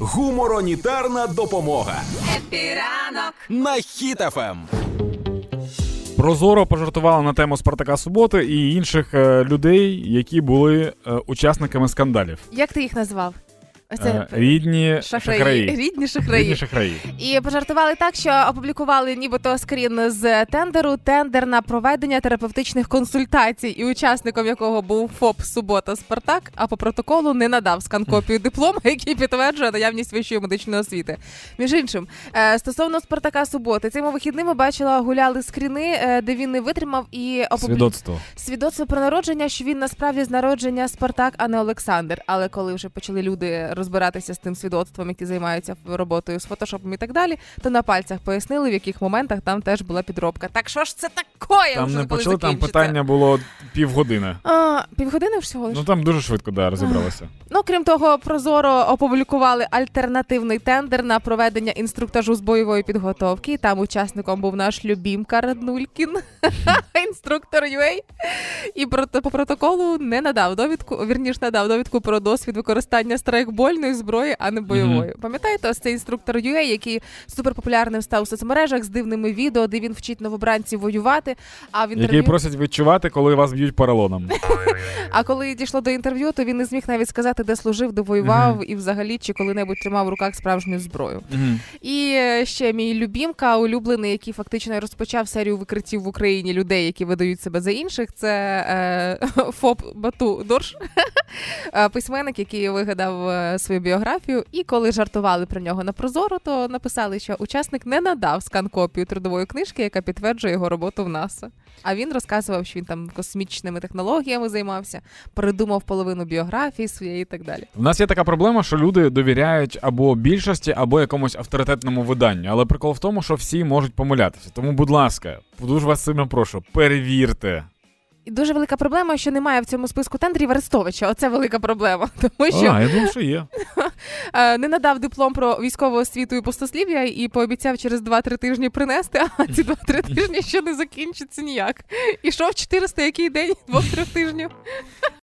Гуморонітарна допомога Happy ранок на Хіт-ФМ. Prozorro пожартувала на тему Спартака Суботи і інших е, людей, які були е, учасниками скандалів. Як ти їх назвав? Е, рідні шахраї. шахраї. Рідні шахраї. Рідні шахраї. І пожартували так, що опублікували нібито скрін з тендеру, тендер на проведення терапевтичних консультацій, і учасником якого був ФОП Субота Спартак, а по протоколу не надав скан-копію диплома, який підтверджує наявність вищої медичної освіти. Між іншим, е, стосовно Спартака Суботи, цими вихідними бачила гуляли скріни, е, де він не витримав і опублікував Свідоцтво. свідоцтво про народження, що він насправді з народження Спартак, а не Олександр. Але коли вже почали люди розбиратися з тим свідоцтвом, які займаються роботою з фотошопом і так далі, то на пальцях пояснили, в яких моментах там теж була підробка. Так що ж це такое? Там вже не почали, там питання було півгодини. А, півгодини всього лише? Ну там дуже швидко да, розібралися. Ну, крім того, прозоро опублікували альтернативний тендер на проведення інструктажу з бойової підготовки. Там учасником був наш любімка Раднулькін, інструктор UA. І по протоколу не надав довідку, вірніш надав довідку про досвід використання страйкбольної зброї, а не бойової. Пам'ятаєте, ось цей інструктор UA, який суперпопулярним став у соцмережах з дивними відео, де він вчить новобранців воювати. А в інтерв'ю Який просять відчувати, коли вас б'ють поролоном. а коли дійшло до інтерв'ю, то він не зміг навіть сказати, де служив, де воював, і взагалі чи коли-небудь тримав в руках справжню зброю. Мгм. І е, ще мій любімка, улюблений, який фактично розпочав серію викриттів в Україні людей, які видають себе за інших. Це е, ФОП Бату Дорш, Е, письменник, який вигадав е, свою біографію. І коли жартували про нього на прозоро, то написали, що учасник не надав скан-копію трудової книжки, яка підтверджує його роботу в НАСА. А він розказував, що він там космічними технологіями займався, придумав половину біографії своєї так далі. У нас є така проблема, що люди довіряють або більшості, або якомусь авторитетному виданню. Але прикол в тому, що всі можуть помилятися. Тому, будь ласка, дуже вас сильно прошу, перевірте. І дуже велика проблема, що немає в цьому списку тендрів Арестовича. Оце велика проблема, тому що А, я думав, що є. е, не надав диплом про військову освіту і пустослів'я і пообіцяв через 2-3 тижні принести, а ці 2-3 тижні ще не закінчаться ніяк. Ішов 400 який день, 2-3 тижнів.